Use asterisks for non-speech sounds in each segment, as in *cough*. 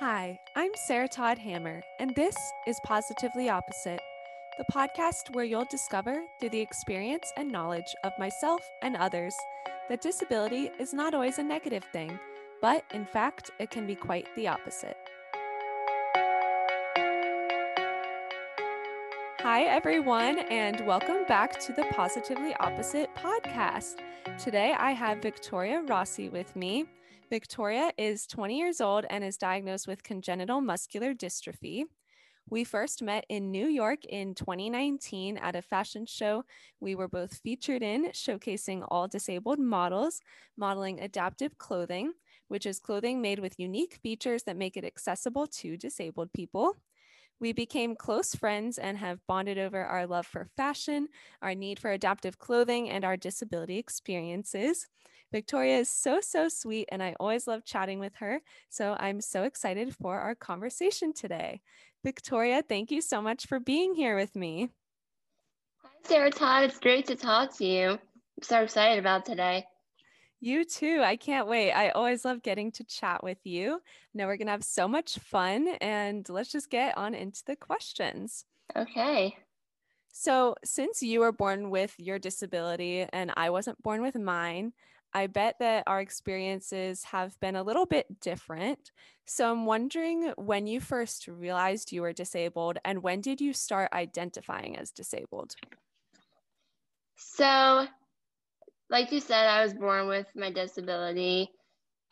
Hi, I'm Sarah Todd Hammer, and this is Positively Opposite, the podcast where you'll discover through the experience and knowledge of myself and others that disability is not always a negative thing, but in fact, it can be quite the opposite. Hi, everyone, and welcome back to the Positively Opposite podcast. Today, I have Victoria Rossi with me. Victoria is 20 years old and is diagnosed with congenital muscular dystrophy. We first met in New York in 2019 at a fashion show we were both featured in, showcasing all disabled models, modeling adaptive clothing, which is clothing made with unique features that make it accessible to disabled people. We became close friends and have bonded over our love for fashion, our need for adaptive clothing, and our disability experiences. Victoria is so, so sweet, and I always love chatting with her. So I'm so excited for our conversation today. Victoria, thank you so much for being here with me. Hi, Sarah Todd. It's great to talk to you. I'm so excited about today. You too. I can't wait. I always love getting to chat with you. Know we're going to have so much fun and let's just get on into the questions. Okay. So, since you were born with your disability and I wasn't born with mine, I bet that our experiences have been a little bit different. So, I'm wondering when you first realized you were disabled and when did you start identifying as disabled? So, like you said, I was born with my disability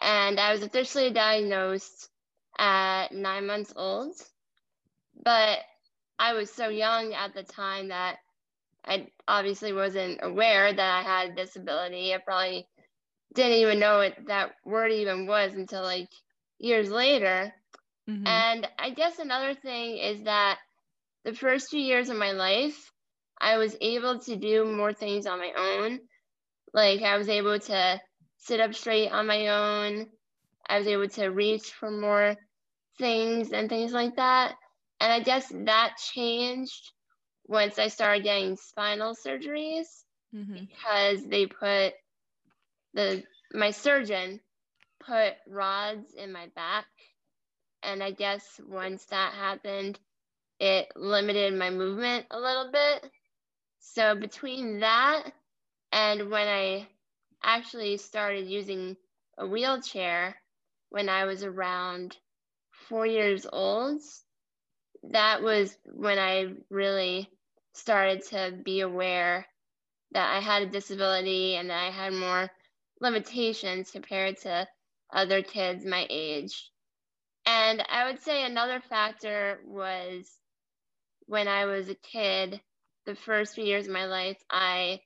and I was officially diagnosed at nine months old. But I was so young at the time that I obviously wasn't aware that I had a disability. I probably didn't even know what that word even was until like years later. Mm-hmm. And I guess another thing is that the first few years of my life, I was able to do more things on my own like I was able to sit up straight on my own. I was able to reach for more things and things like that. And I guess that changed once I started getting spinal surgeries mm-hmm. because they put the my surgeon put rods in my back. And I guess once that happened, it limited my movement a little bit. So between that and when I actually started using a wheelchair when I was around four years old, that was when I really started to be aware that I had a disability and that I had more limitations compared to other kids my age. And I would say another factor was when I was a kid, the first few years of my life, I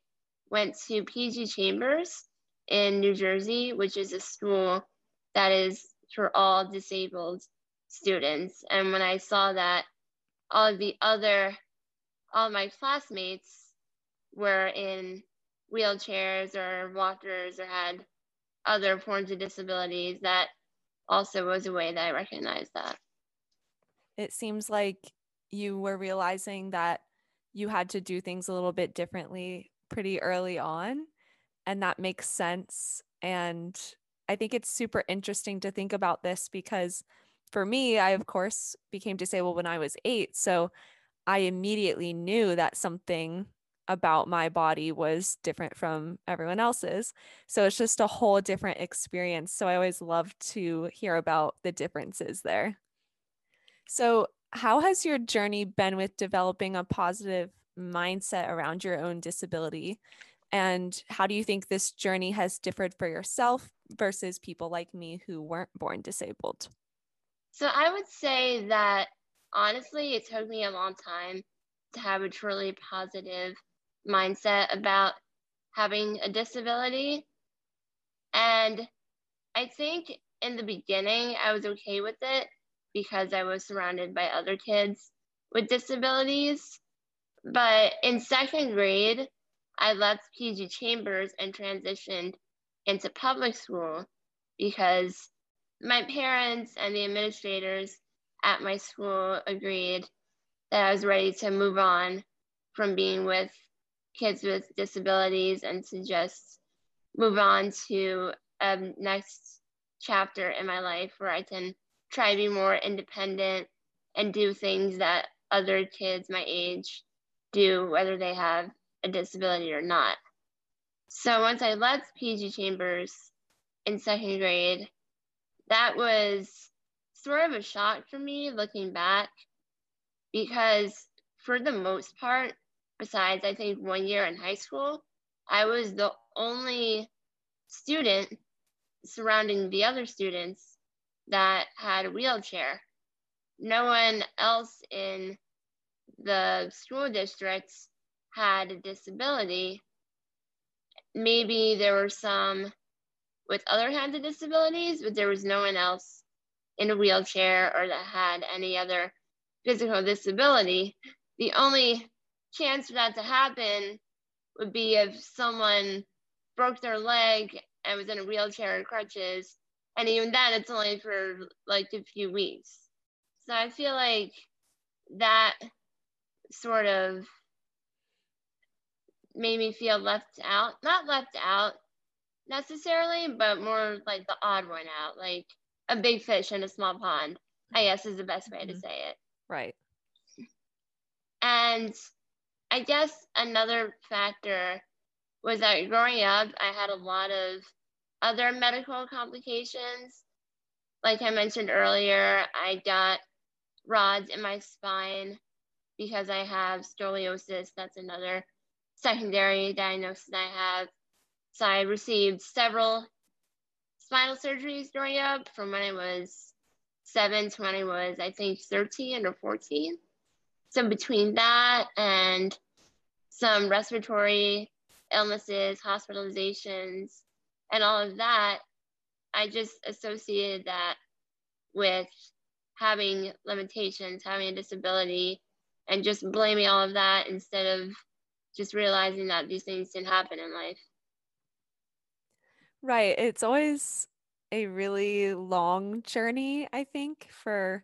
went to PG Chambers in New Jersey, which is a school that is for all disabled students. And when I saw that all of the other, all my classmates were in wheelchairs or walkers or had other forms of disabilities, that also was a way that I recognized that. It seems like you were realizing that you had to do things a little bit differently pretty early on. And that makes sense. And I think it's super interesting to think about this because for me, I, of course, became disabled when I was eight. So I immediately knew that something about my body was different from everyone else's. So it's just a whole different experience. So I always love to hear about the differences there. So, how has your journey been with developing a positive mindset around your own disability? And how do you think this journey has differed for yourself versus people like me who weren't born disabled? So I would say that honestly, it took me a long time to have a truly positive mindset about having a disability. And I think in the beginning, I was okay with it because I was surrounded by other kids with disabilities. But in second grade, I left PG Chambers and transitioned into public school because my parents and the administrators at my school agreed that I was ready to move on from being with kids with disabilities and to just move on to a next chapter in my life where I can try to be more independent and do things that other kids my age do, whether they have a disability or not. So once I left PG Chambers in second grade, that was sort of a shock for me looking back because for the most part, besides I think one year in high school, I was the only student surrounding the other students that had a wheelchair. No one else in the school districts had a disability. Maybe there were some with other kinds of disabilities, but there was no one else in a wheelchair or that had any other physical disability. The only chance for that to happen would be if someone broke their leg and was in a wheelchair and crutches. And even then, it's only for like a few weeks. So I feel like that sort of made me feel left out. Not left out necessarily, but more like the odd one out, like a big fish in a small pond, I guess is the best way to mm-hmm. say it. Right. And I guess another factor was that growing up, I had a lot of other medical complications. Like I mentioned earlier, I got rods in my spine because I have scoliosis. That's another secondary diagnosis I have. So I received several spinal surgeries growing up from when I was seven to when I was, I think, 13 or 14. So between that and some respiratory illnesses, hospitalizations, and all of that, I just associated that with having limitations, having a disability, and just blaming all of that instead of just realizing that these things can happen in life. Right. It's always a really long journey, I think, for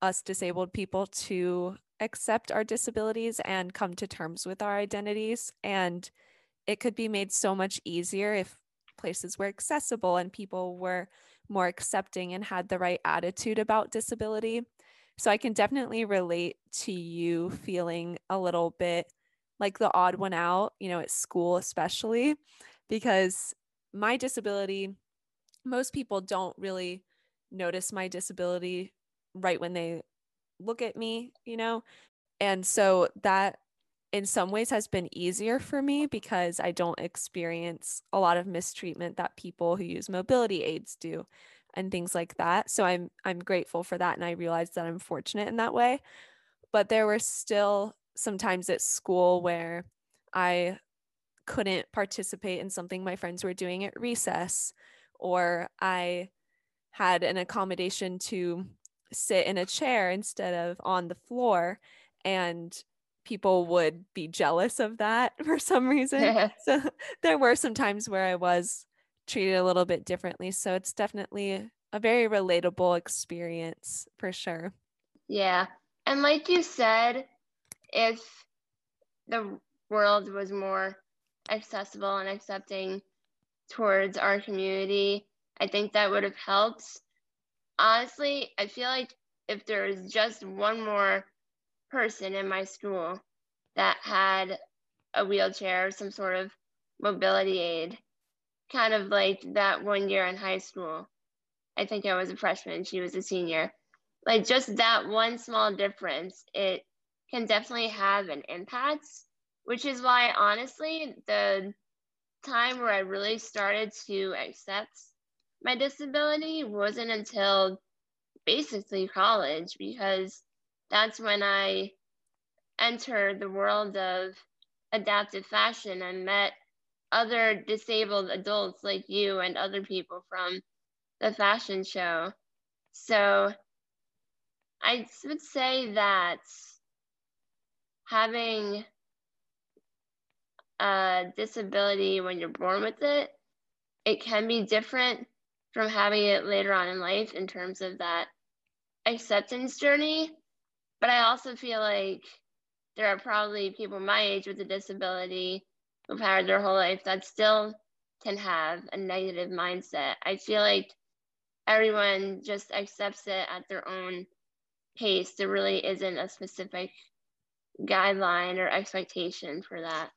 us disabled people to accept our disabilities and come to terms with our identities. And it could be made so much easier if places were accessible and people were more accepting and had the right attitude about disability. So I can definitely relate to you feeling a little bit like the odd one out, you know, at school, especially because my disability, most people don't really notice my disability right when they look at me, you know? And so that in some ways has been easier for me because I don't experience a lot of mistreatment that people who use mobility aids do and things like that. So I'm I'm grateful for that and I realize that I'm fortunate in that way. But there were still sometimes at school where I couldn't participate in something my friends were doing at recess or I had an accommodation to sit in a chair instead of on the floor and people would be jealous of that *laughs* for some reason. *laughs* so there were some times where I was treated a little bit differently. So it's definitely a very relatable experience for sure. Yeah. And like you said, if the world was more accessible and accepting towards our community, I think that would have helped. Honestly, I feel like if there was just one more person in my school that had a wheelchair, or some sort of mobility aid, kind of like that one year in high school. I think I was a freshman, she was a senior. Like just that one small difference, it can definitely have an impact, which is why honestly, the time where I really started to accept my disability wasn't until basically college because that's when I entered the world of adaptive fashion and met other disabled adults like you and other people from the fashion show. So I would say that having a disability when you're born with it, it can be different from having it later on in life in terms of that acceptance journey. But I also feel like there are probably people my age with a disability who've had their whole life that still can have a negative mindset. I feel like everyone just accepts it at their own pace. There really isn't a specific guideline or expectation for that.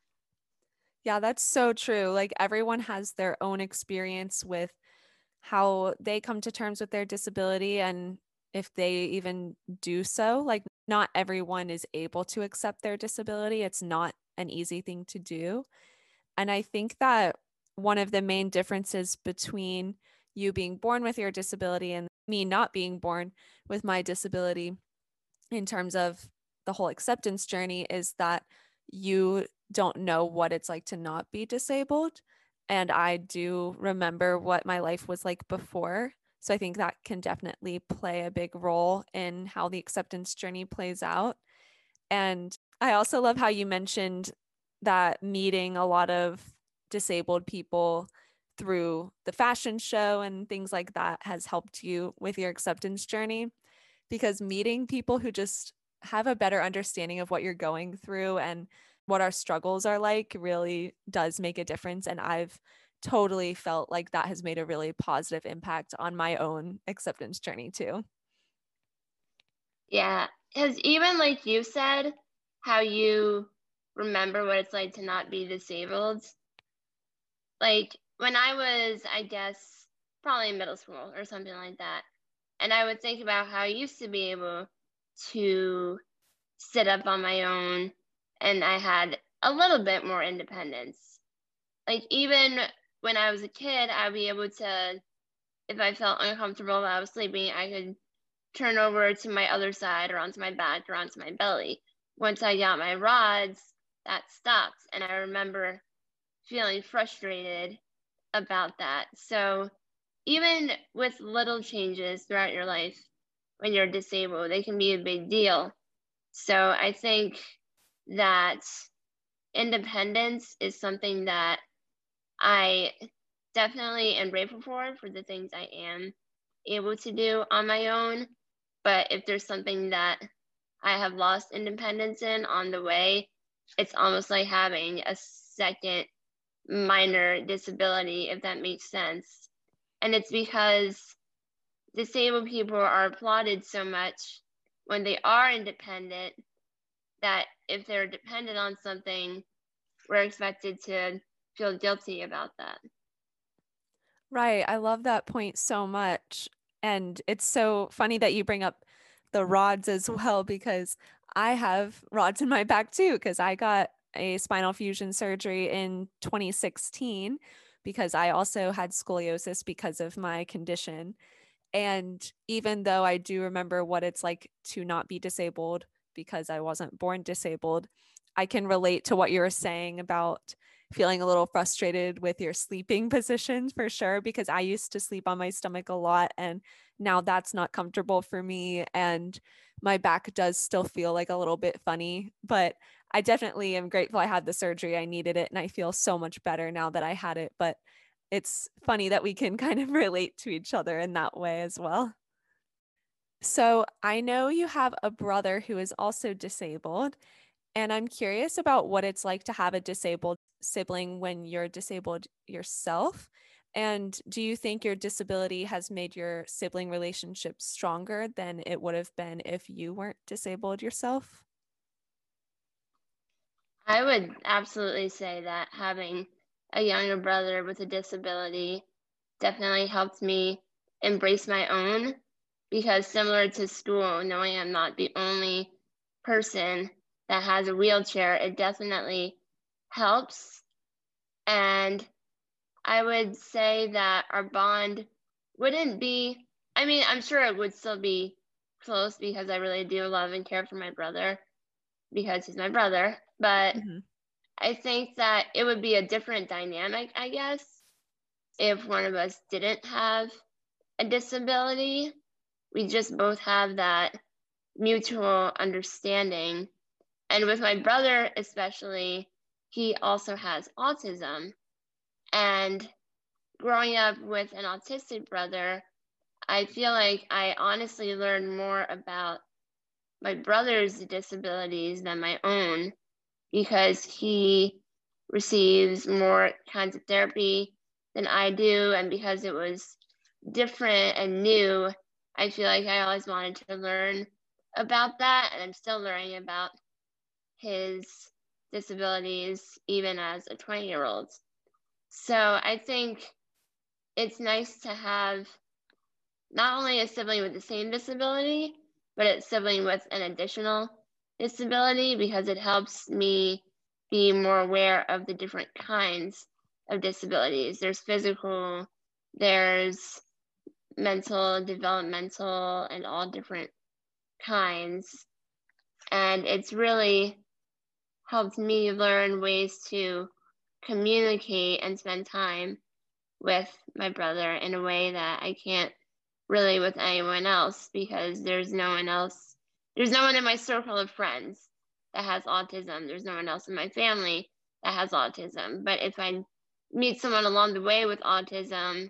Yeah, that's so true. Like everyone has their own experience with how they come to terms with their disability and if they even do so. Like not everyone is able to accept their disability. It's not an easy thing to do. And I think that one of the main differences between you being born with your disability and me not being born with my disability in terms of the whole acceptance journey is that you don't know what it's like to not be disabled. And I do remember what my life was like before. So I think that can definitely play a big role in how the acceptance journey plays out. And I also love how you mentioned that meeting a lot of disabled people through the fashion show and things like that has helped you with your acceptance journey because meeting people who just have a better understanding of what you're going through and what our struggles are like really does make a difference and I've totally felt like that has made a really positive impact on my own acceptance journey too. Yeah, cuz even like you said how you remember what it's like to not be disabled. Like when I was, I guess, probably in middle school or something like that, and I would think about how I used to be able to sit up on my own and I had a little bit more independence. Like even when I was a kid, I'd be able to, if I felt uncomfortable while I was sleeping, I could turn over to my other side or onto my back or onto my belly. Once I got my rods, that stopped. And I remember feeling frustrated about that. So even with little changes throughout your life when you're disabled, they can be a big deal. So I think that independence is something that I definitely am grateful for for the things I am able to do on my own. But if there's something that I have lost independence in on the way, it's almost like having a second minor disability, if that makes sense. And it's because disabled people are applauded so much when they are independent that if they're dependent on something, we're expected to feel guilty about that. Right. I love that point so much. And it's so funny that you bring up the rods as *laughs* well, because I have rods in my back too, because I got a spinal fusion surgery in 2016 because I also had scoliosis because of my condition. And even though I do remember what it's like to not be disabled because I wasn't born disabled, I can relate to what you were saying about feeling a little frustrated with your sleeping *laughs* positions for sure because I used to sleep on my stomach a lot and now that's not comfortable for me and my back does still feel like a little bit funny. But I definitely am grateful I had the surgery. I needed it and I feel so much better now that I had it. But it's funny that we can *laughs* kind of relate to each other in that way as well. So, I know you have a brother who is also disabled and I'm curious about what it's like to have a disabled sibling when you're disabled yourself. And do you think your disability has made your sibling relationship stronger than it would have been if you weren't disabled yourself? I would absolutely say that having a younger brother with a disability definitely helped me embrace my own because similar to school, knowing I'm not the only person that has a wheelchair, it definitely helps. And I would say that our bond wouldn't be, I mean, I'm sure it would still be close because I really do love and care for my brother because he's my brother. But mm-hmm. I think that it would be a different dynamic, I guess, if one of us didn't have a disability. We just both have that mutual understanding and with my brother, especially, he also has autism. And growing up with an autistic brother, I feel like I honestly learned more about my brother's disabilities than my own because he receives more kinds of therapy than I do, and because it was different and new, I feel like I always wanted to learn about that, and I'm still learning about his disabilities even as a 20 year old. So I think it's nice to have not only a sibling with the same disability, but a sibling with an additional disability because it helps me be more aware of the different kinds of disabilities. There's physical, there's mental, developmental, and all different kinds. And it's really helped me learn ways to communicate and spend time with my brother in a way that I can't really with anyone else because there's no one else there's no one in my circle of friends that has autism. There's no one else in my family that has autism. But if I meet someone along the way with autism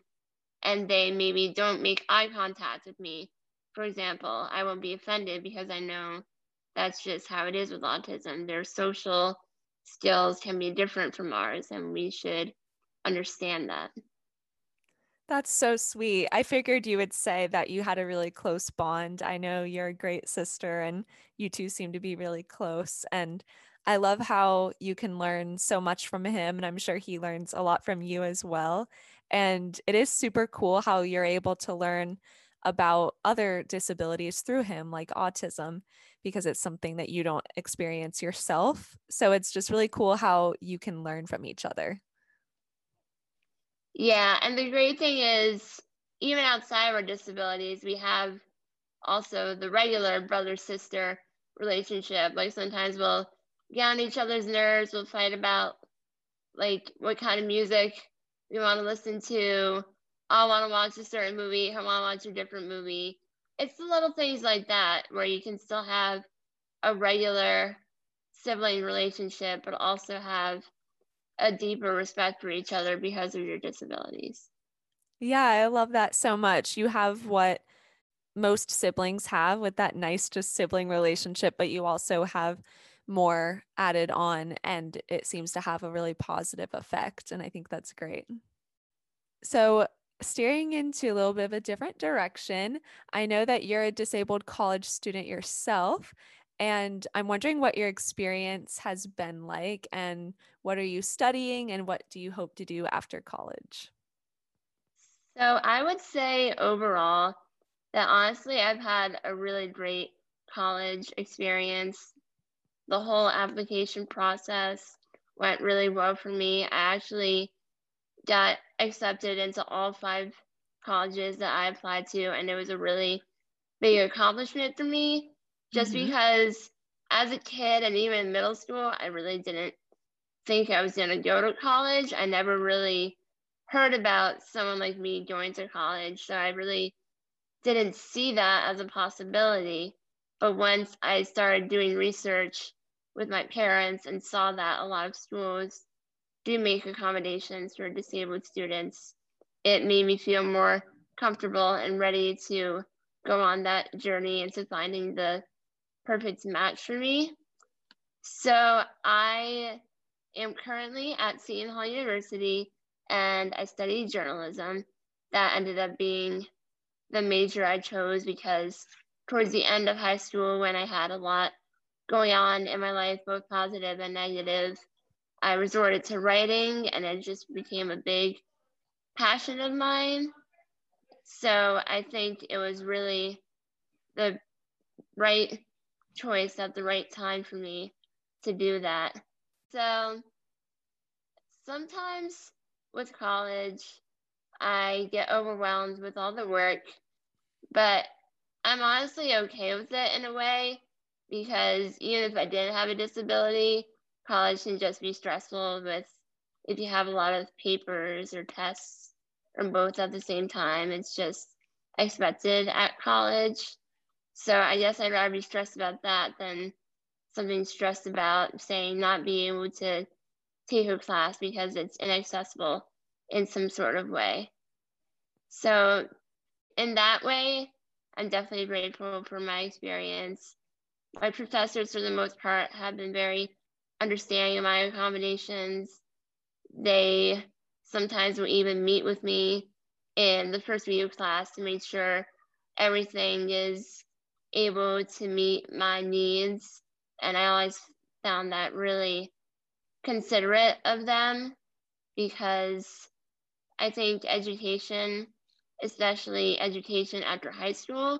and they maybe don't make eye contact with me, for example, I won't be offended because I know that's just how it is with autism. Their social skills can be different from ours, and we should understand that. That's so sweet. I figured you would say that you had a really close bond. I know you're a great sister and you two seem to be really close. And I love how you can learn so much from him. And I'm sure he learns a lot from you as well. And it is super cool how you're able to learn about other disabilities through him, like autism, because it's something that you don't experience yourself. So it's just really cool how you can learn from each other. Yeah, and the great thing is, even outside of our disabilities, we have also the regular brother sister relationship. Like sometimes we'll get on each other's nerves, we'll fight about like what kind of music we want to listen to. I want to watch a certain movie, I want to watch a different movie. It's the little things like that where you can still have a regular sibling relationship, but also have a deeper respect for each other because of your disabilities. Yeah, I love that so much. You have what most siblings have with that nice just sibling relationship, but you also have more added on and it seems to have a really positive effect. And I think that's great. So, steering into a little bit of a different direction, I know that you're a disabled college student yourself. And I'm wondering what your experience has been like and what are you studying and what do you hope to do after college? So, I would say overall that honestly, I've had a really great college experience. The whole application process went really well for me. I actually got accepted into all five colleges that I applied to, and it was a really big accomplishment for me just mm-hmm. because as a kid and even in middle school, I really didn't think I was going to go to college. I never really heard about someone like me going to college. So I really didn't see that as a possibility. But once I started doing research with my parents and saw that a lot of schools do make accommodations for disabled students, it made me feel more comfortable and ready to go on that journey into finding the perfect match for me. So I am currently at Seton Hall University and I study journalism. That ended up being the major I chose because towards the end of high school, when I had a lot going on in my life, both positive and negative, I resorted to writing and it just became a big passion of mine. So I think it was really the right choice at the right time for me to do that. So sometimes with college, I get overwhelmed with all the work, but I'm honestly okay with it in a way because even if I didn't have a disability, college can just be stressful with if you have a lot of papers or tests from both at the same time. It's just expected at college. So I guess I'd rather be stressed about that than something stressed about saying not being able to take a class because it's inaccessible in some sort of way. So in that way, I'm definitely grateful for my experience. My professors, for the most part, have been very understanding of my accommodations. They sometimes will even meet with me in the first week of class to make sure everything is able to meet my needs. And I always found that really considerate of them because I think education, especially education after high school,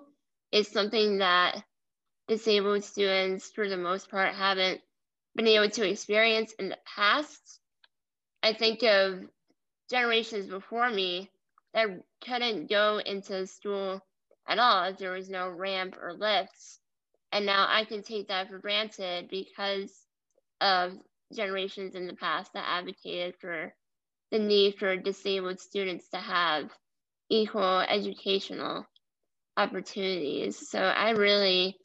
is something that disabled students, for the most part, haven't been able to experience in the past. I think of generations before me that couldn't go into school at all if there was no ramp or lifts. And now I can take that for granted because of generations in the past that advocated for the need for disabled students to have equal educational opportunities. So I really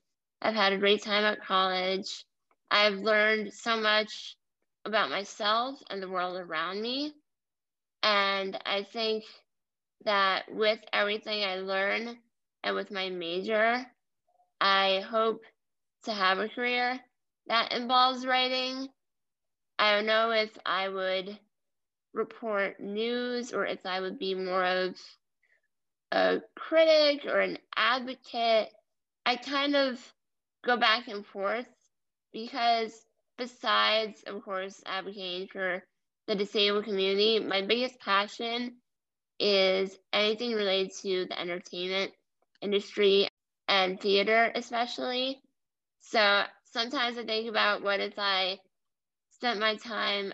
have had a great time at college. I've learned so much about myself and the world around me. And I think that with everything I learn and with my major, I hope to have a career that involves writing. I don't know if I would report news or if I would be more of a critic or an advocate. I kind of go back and forth because besides, of course, advocating for the disabled community, my biggest passion is anything related to the entertainment industry and theater, especially. So sometimes I think about what if I spent my time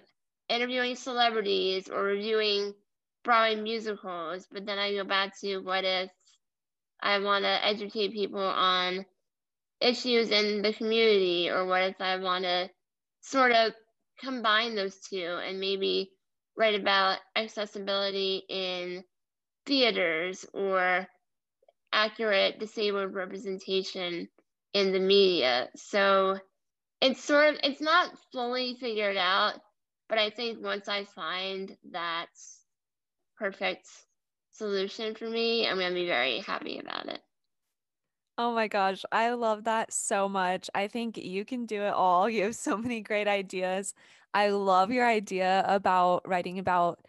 interviewing celebrities or reviewing Broadway musicals, but then I go back to what if I want to educate people on issues in the community, or what if I want to sort of combine those two and maybe write about accessibility in theaters or accurate disabled representation in the media. So it's sort of it's not fully figured out, but I think once I find that perfect solution for me, I'm gonna be very happy about it. Oh my gosh, I love that so much. I think you can do it all. *laughs* You have so many great ideas. I love your idea about writing about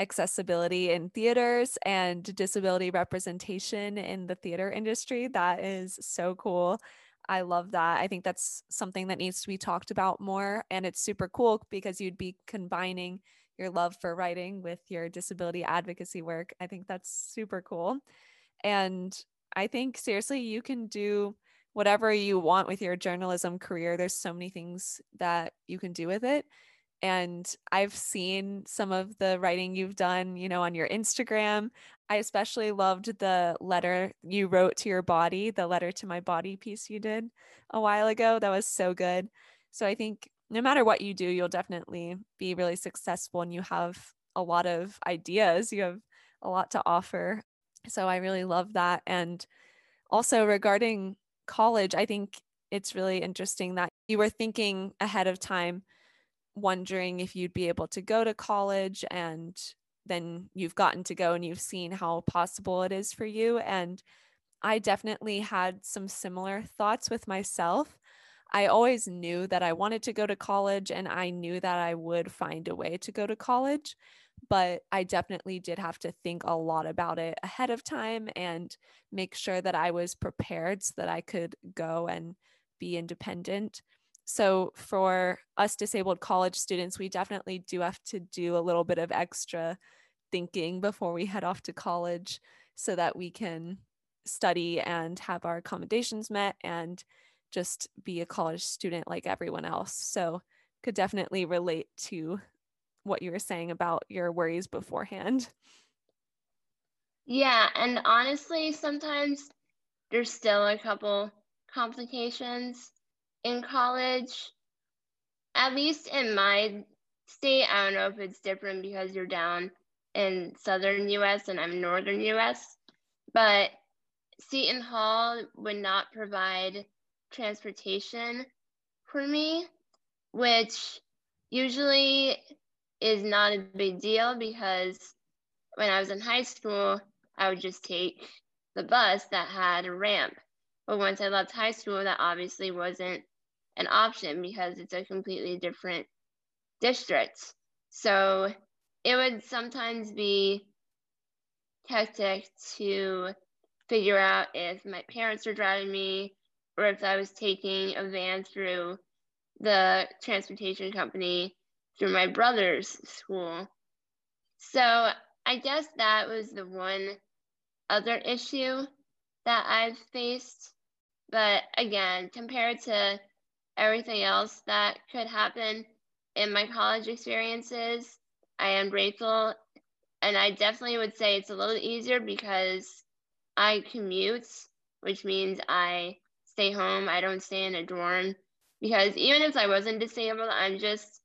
accessibility in theaters and disability representation in the theater industry. That is so cool. I love that. I think that's something that needs to be talked about more. And it's super cool because you'd be combining your love for writing with your disability advocacy work. I think that's super cool. And I think seriously, you can do whatever you want with your journalism career. There's so many things that you can do with it. And I've seen some of the writing you've done, you know, on your Instagram. I especially loved the letter you wrote to your body, the letter to my body piece you did a while ago. That was so good. So I think no matter what you do, you'll definitely be really successful and you have a lot of ideas. You have a lot to offer. So I really love that. And also regarding college, I think it's really interesting that you were thinking ahead of time wondering if you'd be able to go to college and then you've gotten to go and you've seen how possible it is for you and I definitely had some similar thoughts with myself. I always knew that I wanted to go to college and I knew that I would find a way to go to college, but I definitely did have to think a lot about it ahead of time and make sure that I was prepared so that I could go and be independent. So, for us disabled college students, we definitely do have to do a little bit of extra thinking before we head off to college so that we can study and have our accommodations met and just be a college student like everyone else. So, could definitely relate to what you were saying about your worries beforehand. Yeah, and honestly, sometimes there's still a couple complications in college, at least in my state, I don't know if it's different because you're down in southern US and I'm northern US, but Seton Hall would not provide transportation for me, which usually is not a big deal because when I was in high school, I would just take the bus that had a ramp. But once I left high school, that obviously wasn't an option because it's a completely different district. So it would sometimes be hectic to figure out if my parents were driving me or if I was taking a van through the transportation company through my brother's school. So I guess that was the one other issue that I've faced. But again, compared to everything else that could happen in my college experiences, I am grateful. And I definitely would say it's a little easier because I commute, which means I stay home. I don't stay in a dorm because even if I wasn't disabled, I'm just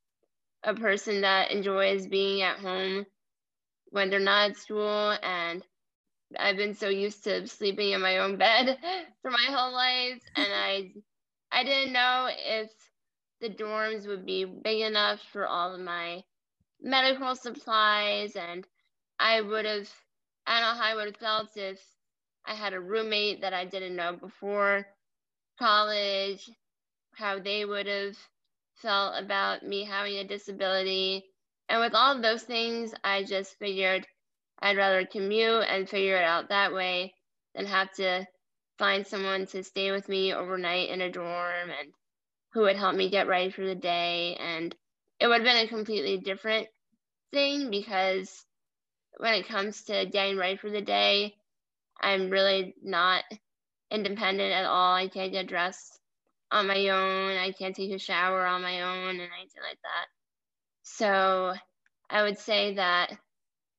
a person that enjoys being at home when they're not at school. And I've been so used to sleeping in my own bed *laughs* for my whole life. And I I didn't know if the dorms would be big enough for all of my medical supplies. And I would have I don't know how I would have felt if I had a roommate that I didn't know before college, how they would have felt about me having a disability. And with all of those things, I just figured I'd rather commute and figure it out that way than have to find someone to stay with me overnight in a dorm and who would help me get ready for the day. And it would have been a completely different thing because when it comes to getting ready for the day, I'm really not independent at all. I can't get dressed on my own. I can't take a shower on my own and anything like that. So I would say that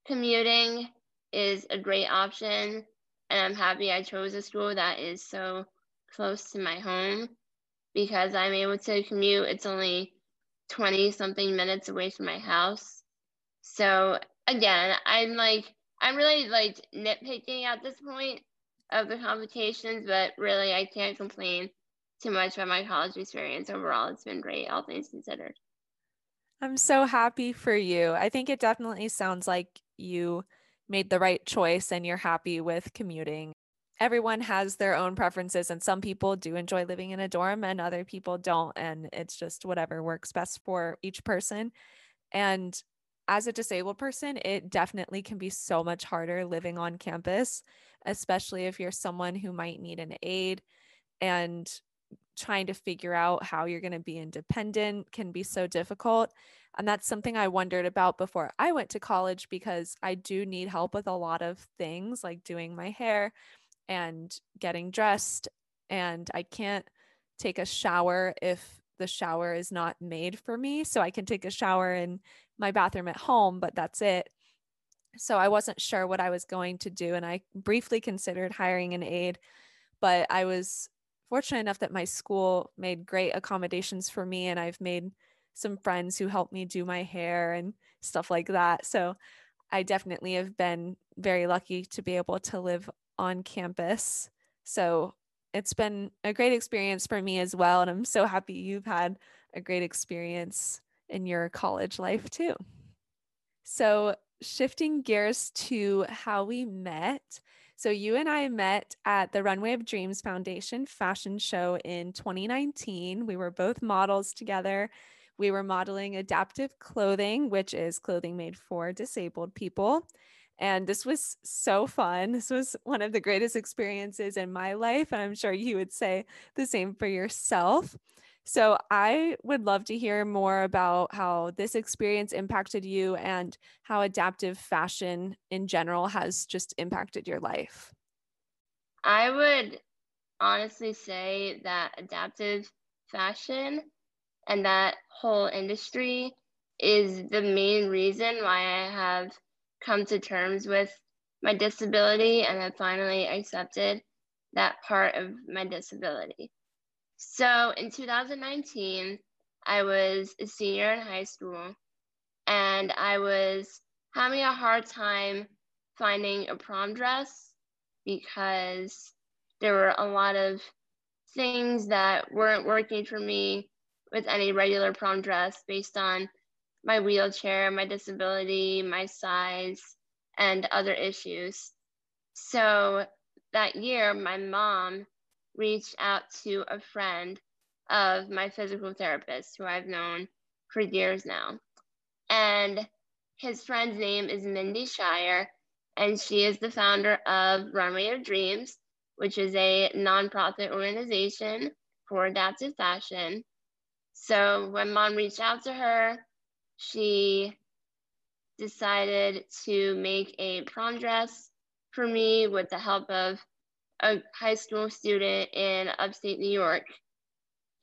commuting is a great option. And I'm happy I chose a school that is so close to my home because I'm able to commute. It's only 20 something minutes away from my house. So again, I'm like, I'm really like nitpicking at this point of the complications, but really I can't complain too much about my college experience overall. It's been great, all things considered. I'm so happy for you. I think it definitely sounds like you made the right choice and you're happy with commuting. Everyone has their own preferences, and some people do enjoy living in a dorm, and other people don't. And it's just whatever works best for each person. And as a disabled person, it definitely can be so much harder living on campus, especially if you're someone who might need an aid and trying to figure out how you're going to be independent can be so difficult. And that's something I wondered about before I went to college because I do need help with a lot of things like doing my hair and getting dressed. And I can't take a shower if the shower is not made for me. So I can take a shower in my bathroom at home, but that's it. So I wasn't sure what I was going to do. And I briefly considered hiring an aide, but I was fortunate enough that my school made great accommodations for me. And I've made some friends who helped me do my hair and stuff like that. So I definitely have been very lucky to be able to live on campus. So it's been a great experience for me as well. And I'm so happy you've had a great experience in your college life too. So, shifting gears to how we met. So, you and I met at the Runway of Dreams Foundation fashion show in 2019. We were both models together. We were modeling adaptive clothing, which is clothing made for disabled people. And this was so fun. This was one of the greatest experiences in my life. And I'm sure you would say the same for yourself. So I would love to hear more about how this experience impacted you and how adaptive fashion in general has just impacted your life. I would honestly say that adaptive fashion and that whole industry is the main reason why I have come to terms with my disability and have finally accepted that part of my disability. So in 2019, I was a senior in high school and I was having a hard time finding a prom dress because there were a lot of things that weren't working for me with any regular prom dress based on my wheelchair, my disability, my size, and other issues. So that year, my mom reached out to a friend of my physical therapist who I've known for years now. And his friend's name is Mindy Scheier, and she is the founder of Runway of Dreams, which is a nonprofit organization for adaptive fashion. So when mom reached out to her, she decided to make a prom dress for me with the help of a high school student in upstate New York.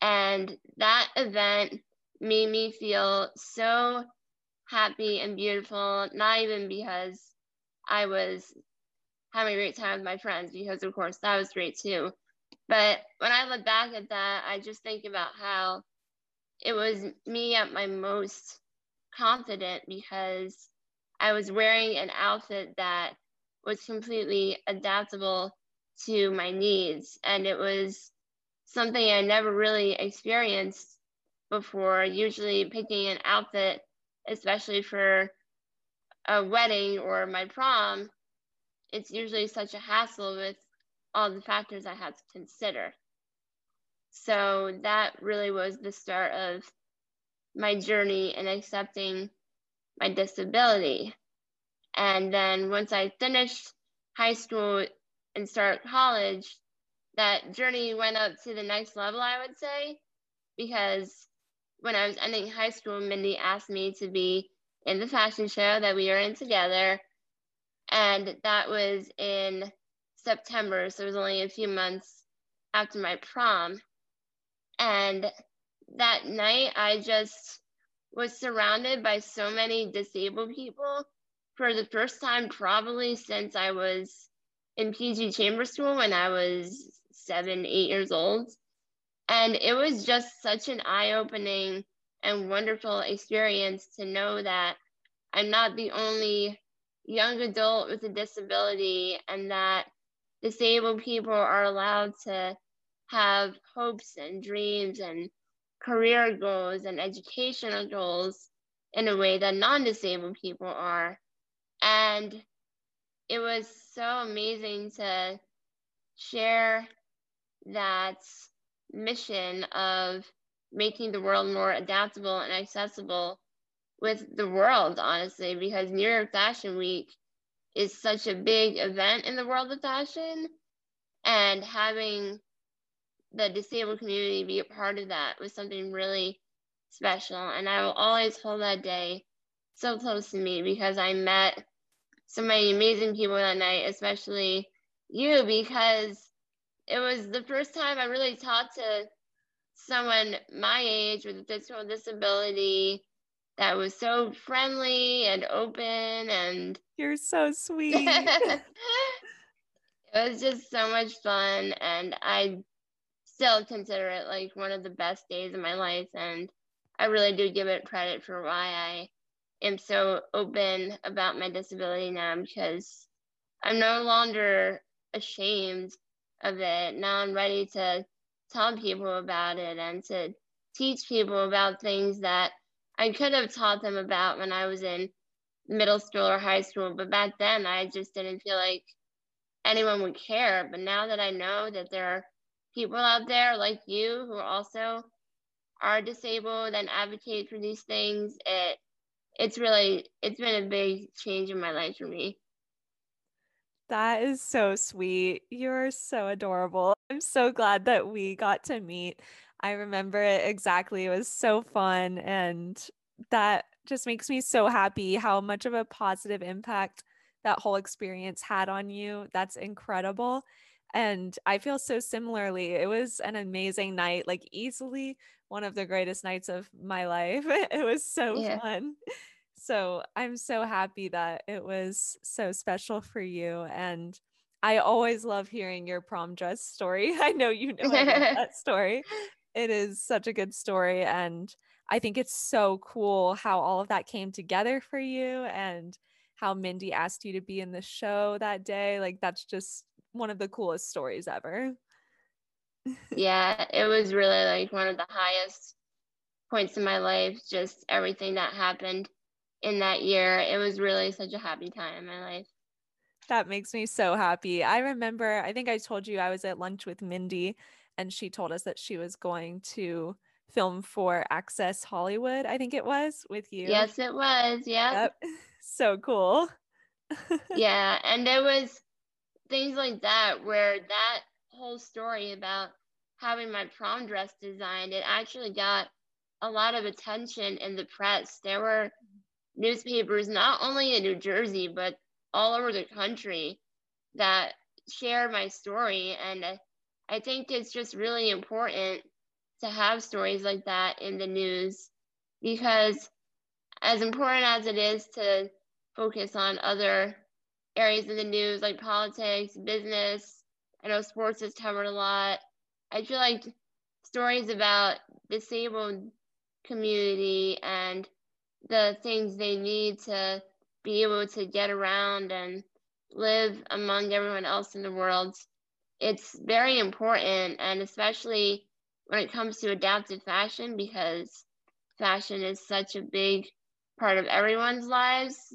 And that event made me feel so happy and beautiful, not even because I was having a great time with my friends, because of course that was great too. But when I look back at that, I just think about how it was me at my most confident because I was wearing an outfit that was completely adaptable to my needs. And it was something I never really experienced before. Usually, picking an outfit, especially for a wedding or my prom, it's usually such a hassle with all the factors I had to consider. So that really was the start of my journey in accepting my disability. And then once I finished high school and started college, that journey went up to the next level, I would say, because when I was ending high school, Mindy asked me to be in the fashion show that we were in together. And that was in September, so it was only a few months after my prom. And that night, I just was surrounded by so many disabled people for the first time, probably since I was in PG Chambers School when I was seven, eight years old. And it was just such an eye opening and wonderful experience to know that I'm not the only young adult with a disability and that disabled people are allowed to have hopes and dreams and career goals and educational goals in a way that non disabled people are. And it was so amazing to share that mission of making the world more adaptable and accessible with the world, honestly, because New York Fashion Week is such a big event in the world of fashion. And having the disabled community be a part of that was something really special. And I will always hold that day so close to me because I met so many amazing people that night, especially you, because it was the first time I really talked to someone my age with a physical disability that was so friendly and open and you're so *laughs* sweet. *laughs* it was just so much fun and I still consider it like one of the best days of my life and I really do give it credit for why I am so open about my disability now because I'm no longer ashamed of it. Now I'm ready to tell people about it and to teach people about things that I could have taught them about when I was in middle school or high school, but back then I just didn't feel like anyone would care. But now that I know that there are people out there like you who also are disabled and advocate for these things, it it's really it's been a big change in my life for me. That is so sweet. You're so adorable. I'm so glad that we got to meet. I remember it exactly. It was so fun. And that just makes me so happy how much of a positive impact that whole experience had on you. That's incredible. And I feel so similarly. It was an amazing night, like easily one of the greatest nights of my life. *laughs* It was so yeah. fun. So I'm so happy that it was so special for you. And I always love hearing your prom dress story. *laughs* I know you know *laughs* that story. It is such a good story. And I think it's so cool how all of that came together for you and how Mindy asked you to be in the show that day. Like, that's just one of the coolest stories ever. yeah, it was really like one of the highest points in my life, just everything that happened in that year. It was really such a happy time in my life. That makes me so happy. I remember, I think I told you I was at lunch with Mindy and she told us that she was going to film for Access Hollywood, I think it was with you. Yes, it was. Yeah. Yep. *laughs* So cool. *laughs* yeah, and it was things like that where that whole story about having my prom dress designed, it actually got a lot of attention in the press. There were newspapers not only in New Jersey but all over the country that share my story and I think it's just really important to have stories like that in the news because as important as it is to focus on other areas of the news like politics, business, I know sports is covered a lot. I feel like stories about disabled community and the things they need to be able to get around and live among everyone else in the world. It's very important, and especially when it comes to adaptive fashion, because fashion is such a big part of everyone's lives.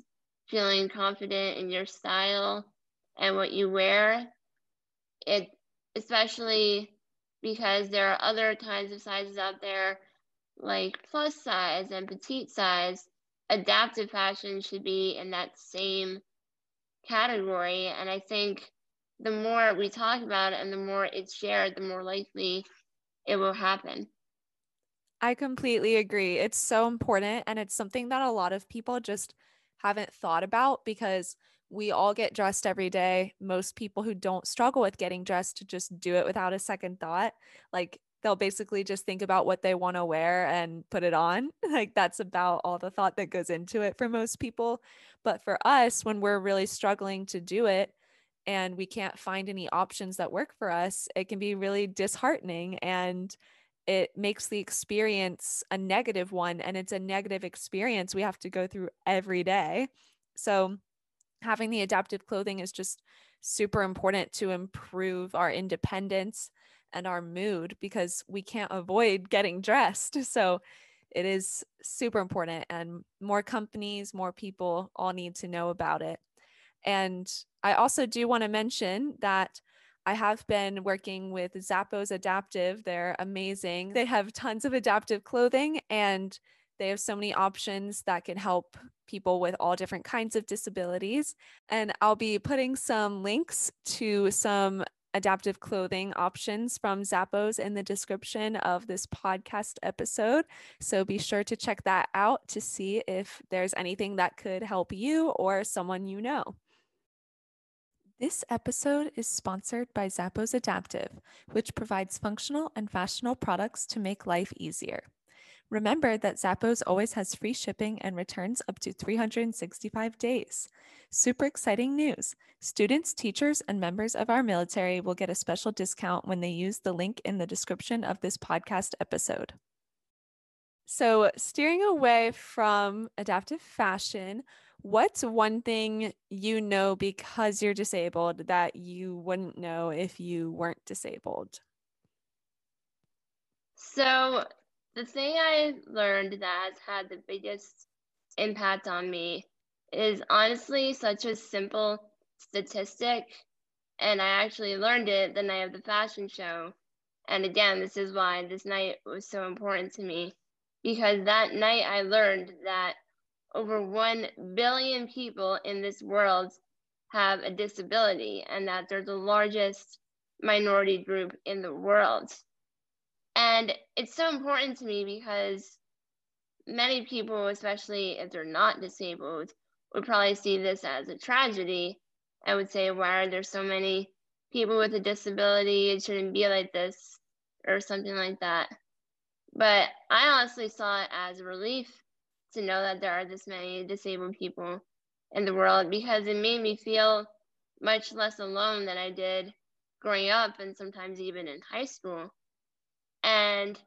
Feeling confident in your style and what you wear. It, especially because there are other kinds of sizes out there like plus size and petite size, adaptive fashion should be in that same category. And I think the more we talk about it and the more it's shared, the more likely it will happen. I completely agree. It's so important. And it's something that a lot of people just haven't thought about because we all get dressed every day. Most people who don't struggle with getting dressed just do it without a second thought. Like they'll basically just think about what they want to wear and put it on. *laughs* Like that's about all the thought that goes into it for most people. But for us, when we're really struggling to do it and we can't find any options that work for us, it can be really disheartening and it makes the experience a negative one. And it's a negative experience we have to go through every day. So, having the adaptive clothing is just super important to improve our independence and our mood because we can't avoid getting dressed. *laughs* So it is super important, and more companies, more people all need to know about it. And I also do want to mention that I have been working with Zappos Adaptive. They're amazing. They have tons of adaptive clothing and they have so many options that can help people with all different kinds of disabilities. And I'll be putting some links to some adaptive clothing options from Zappos in the description of this podcast episode. So be sure to check that out to see if there's anything that could help you or someone you know. This episode is sponsored by Zappos Adaptive, which provides functional and fashionable products to make life easier. Remember that Zappos always has free shipping and returns up to 365 days. Super exciting news! Students, teachers, and members of our military will get a special discount when they use the link in the description of this podcast episode. So, steering away from adaptive fashion, what's one thing you know because you're disabled that you wouldn't know if you weren't disabled? So, the thing I learned that has had the biggest impact on me is honestly such a simple statistic. And I actually learned it the night of the fashion show. And again, this is why this night was so important to me because that night I learned that over 1 billion people in this world have a disability and that they're the largest minority group in the world. And it's so important to me because many people, especially if they're not disabled, would probably see this as a tragedy and would say, why are there so many people with a disability? It shouldn't be like this, or something like that. But I honestly saw it as a relief to know that there are this many disabled people in the world because it made me feel much less alone than I did growing up and sometimes even in high school. And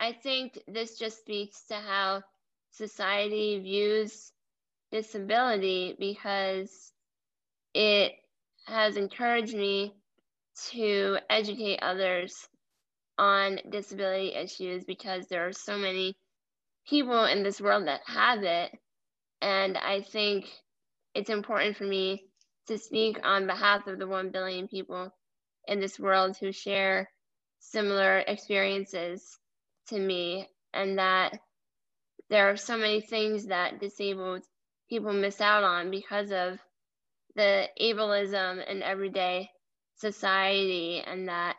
I think this just speaks to how society views disability because it has encouraged me to educate others on disability issues because there are so many people in this world that have it. And I think it's important for me to speak on behalf of the 1 billion people in this world who share similar experiences to me, and that there are so many things that disabled people miss out on because of the ableism in everyday society and that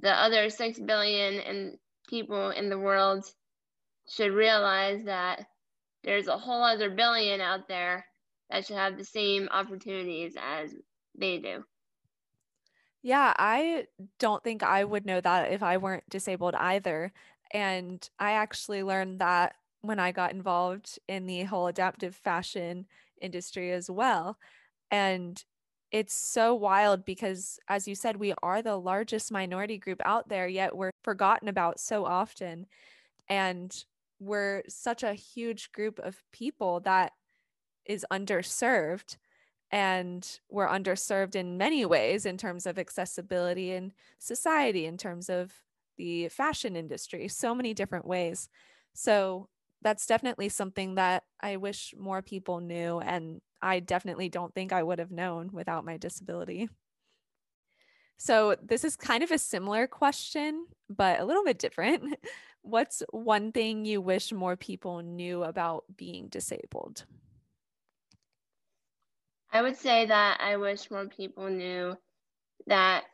the other 6 billion in people in the world should realize that there's a whole other billion out there that should have the same opportunities as they do. Yeah, I don't think I would know that if I weren't disabled either. And I actually learned that when I got involved in the whole adaptive fashion industry as well. And it's so wild because, as you said, we are the largest minority group out there, yet we're forgotten about so often. And we're such a huge group of people that is underserved and we're underserved in many ways in terms of accessibility in society in terms of the fashion industry so many different ways. So that's definitely something that i wish more people knew and i definitely don't think i would have known without my disability so this is kind of a similar question but a little bit different *laughs* what's one thing you wish more people knew about being disabled I would say that I wish more people knew that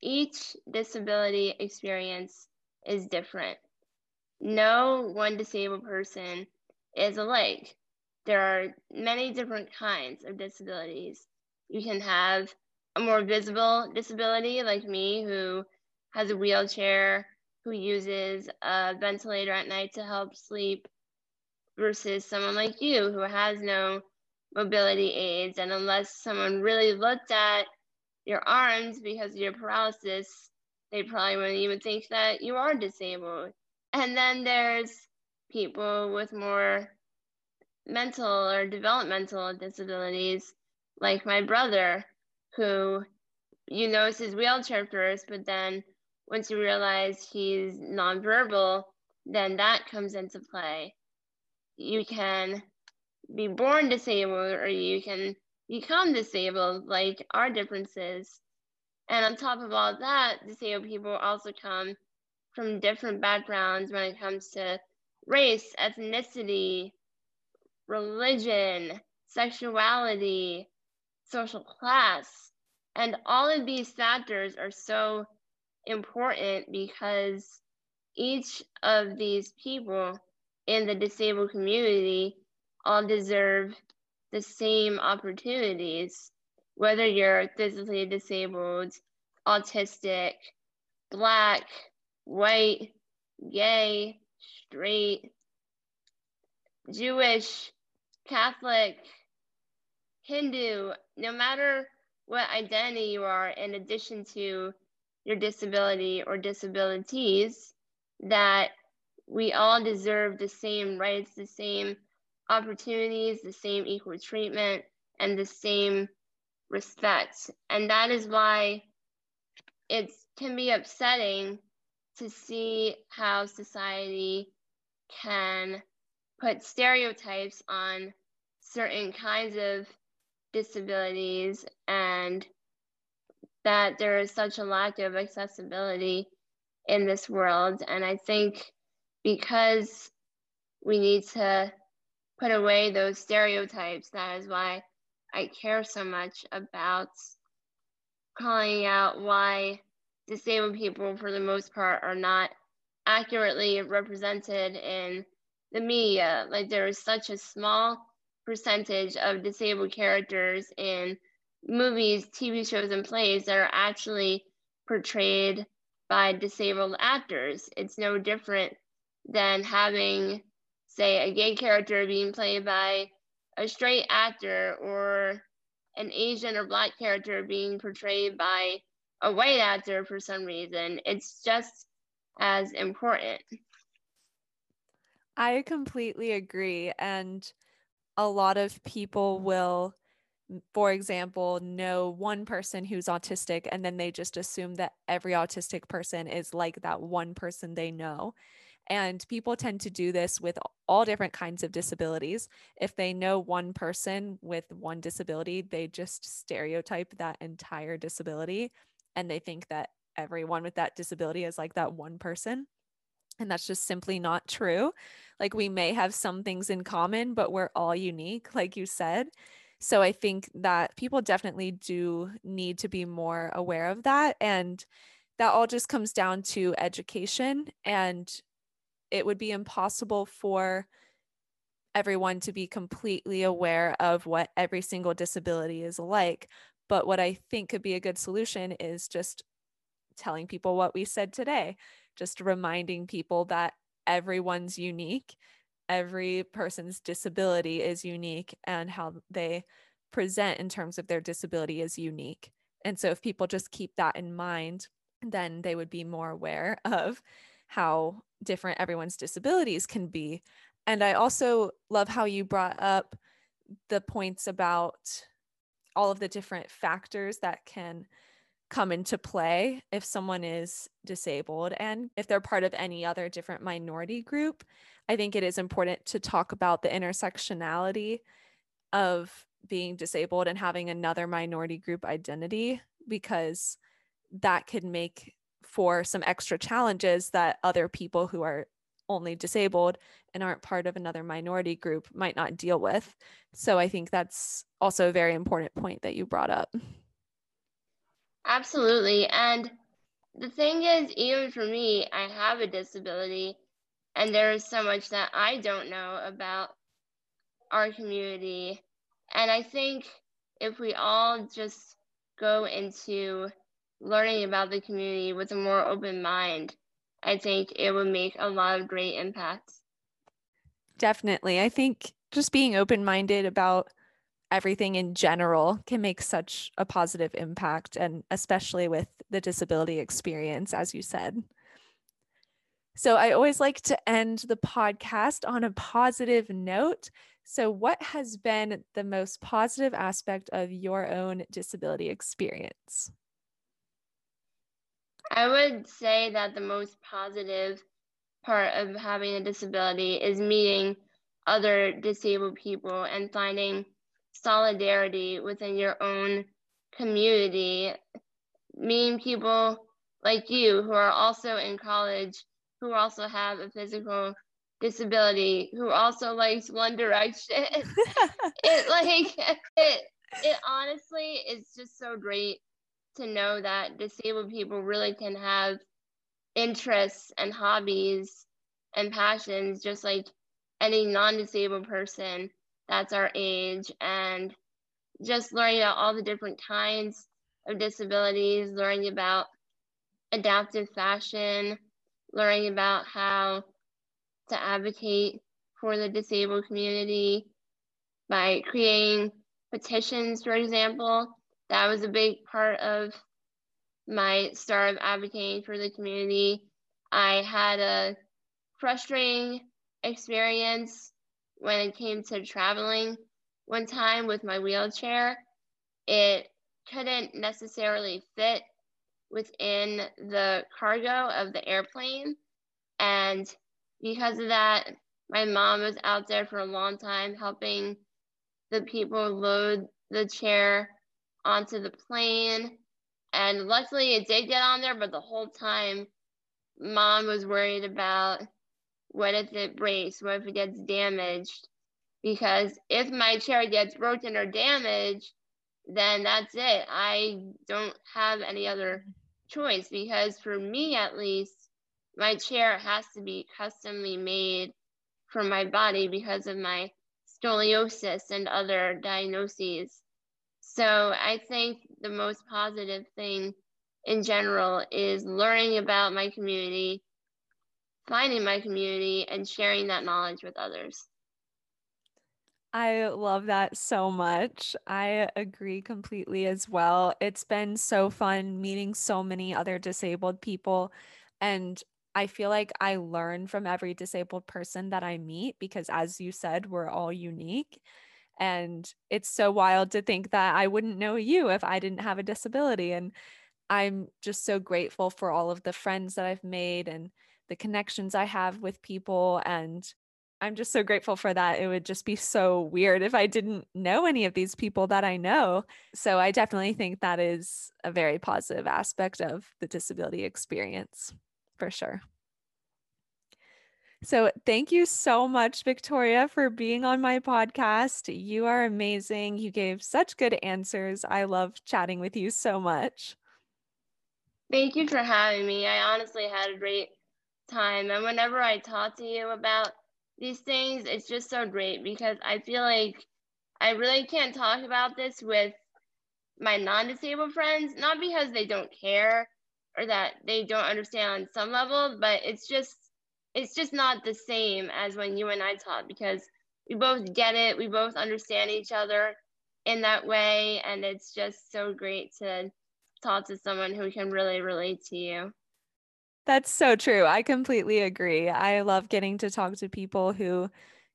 each disability experience is different. No one disabled person is alike. There are many different kinds of disabilities. You can have a more visible disability, like me, who has a wheelchair, who uses a ventilator at night to help sleep, versus someone like you who has no mobility aids. And unless someone really looked at your arms because of your paralysis, they probably wouldn't even think that you are disabled. And then there's people with more mental or developmental disabilities, like my brother, who you notice his wheelchair first, but then once you realize he's nonverbal, then that comes into play. You can be born disabled or you can become disabled, like our differences. And on top of all that, disabled people also come from different backgrounds when it comes to race, ethnicity, religion, sexuality, social class. And all of these factors are so important because each of these people in the disabled community all deserve the same opportunities, whether you're physically disabled, autistic, black, white, gay, straight, Jewish, Catholic, Hindu, no matter what identity you are, in addition to your disability or disabilities, that we all deserve the same rights, the same opportunities, the same equal treatment, and the same respect. And that is why it can be upsetting to see how society can put stereotypes on certain kinds of disabilities and that there is such a lack of accessibility in this world. And I think because we need to put away those stereotypes. That is why I care so much about calling out why disabled people, for the most part, are not accurately represented in the media. Like, there is such a small percentage of disabled characters in movies, TV shows, and plays that are actually portrayed by disabled actors. It's no different than having say a gay character being played by a straight actor or an Asian or black character being portrayed by a white actor for some reason. It's just as important. I completely agree. And a lot of people will, for example, know one person who's autistic and then they just assume that every autistic person is like that one person they know. And people tend to do this with all different kinds of disabilities. If they know one person with one disability, they just stereotype that entire disability and they think that everyone with that disability is like that one person. And that's just simply not true. Like we may have some things in common, but we're all unique, like you said. So I think that people definitely do need to be more aware of that. And that all just comes down to education. And it would be impossible for everyone to be completely aware of what every single disability is like. But what I think could be a good solution is just telling people what we said today, just reminding people that everyone's unique, every person's disability is unique, and how they present in terms of their disability is unique. And so, if people just keep that in mind, then they would be more aware *laughs* of how different everyone's disabilities can be. And I also love how you brought up the points about all of the different factors that can come into play if someone is disabled and if they're part of any other different minority group. I think it is important to talk about the intersectionality of being disabled and having another minority group identity because that could make for some extra challenges that other people who are only disabled and aren't part of another minority group might not deal with. So I think that's also a very important point that you brought up. Absolutely. And the thing is, even for me, I have a disability, and there is so much that I don't know about our community. And I think if we all just go into learning about the community with a more open mind, I think it would make a lot of great impacts. Definitely. I think just being open minded about everything in general can make such a positive impact, and especially with the disability experience, as you said. So, I always like to end the podcast on a positive note. So, what has been the most positive aspect of your own disability experience? I would say that the most positive part of having a disability is meeting other disabled people and finding solidarity within your own community, meeting people like you who are also in college, who also have a physical disability, who also likes One Direction. *laughs* it like it it honestly is just so great to know that disabled people really can have interests and hobbies and passions just like any non-disabled person that's our age and just learning about all the different kinds of disabilities learning about adaptive fashion learning about how to advocate for the disabled community by creating petitions for example that was a big part of my start of advocating for the community. I had a frustrating experience when it came to traveling one time with my wheelchair. It couldn't necessarily fit within the cargo of the airplane. And because of that, my mom was out there for a long time helping the people load the chair onto the plane. And luckily it did get on there, but the whole time mom was worried about what if it breaks, what if it gets damaged. Because if my chair gets broken or damaged, then that's it. I don't have any other choice because for me at least, my chair has to be customly made for my body because of my scoliosis and other diagnoses. So I think the most positive thing in general is learning about my community, finding my community, and sharing that knowledge with others. I love that so much. I agree completely as well. It's been so fun meeting so many other disabled people. And I feel like I learn from every disabled person that I meet because, as you said, we're all unique. And it's so wild to think that I wouldn't know you if I didn't have a disability. And I'm just so grateful for all of the friends that I've made and the connections I have with people. And I'm just so grateful for that. It would just be so weird if I didn't know any of these people that I know. So I definitely think that is a very positive aspect of the disability experience for sure. So, thank you so much, Victoria, for being on my podcast. You are amazing. You gave such good answers. I love chatting with you so much. Thank you for having me. I honestly had a great time. And whenever I talk to you about these things, it's just so great because I feel like I really can't talk about this with my non disabled friends, not because they don't care or that they don't understand on some level, but it's just it's just not the same as when you and I talk because we both get it, we both understand each other in that way, and it's just so great to talk to someone who can really relate to you. That's so true. I completely agree. I love getting to talk to people who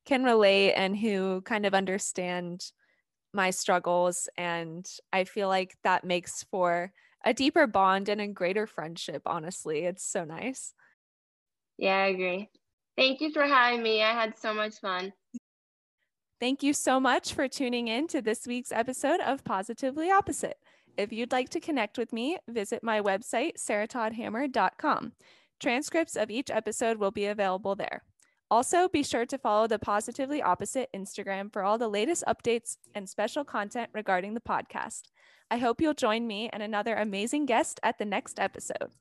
can relate and who kind of understand my struggles. And I feel like that makes for a deeper bond and a greater friendship, honestly. It's so nice. Yeah, I agree. Thank you for having me. I had so much fun. Thank you so much for tuning in to this week's episode of Positively Opposite. If you'd like to connect with me, visit my website, sarahtoddhammer.com. Transcripts of each episode will be available there. Also, be sure to follow the Positively Opposite Instagram for all the latest updates and special content regarding the podcast. I hope you'll join me and another amazing guest at the next episode.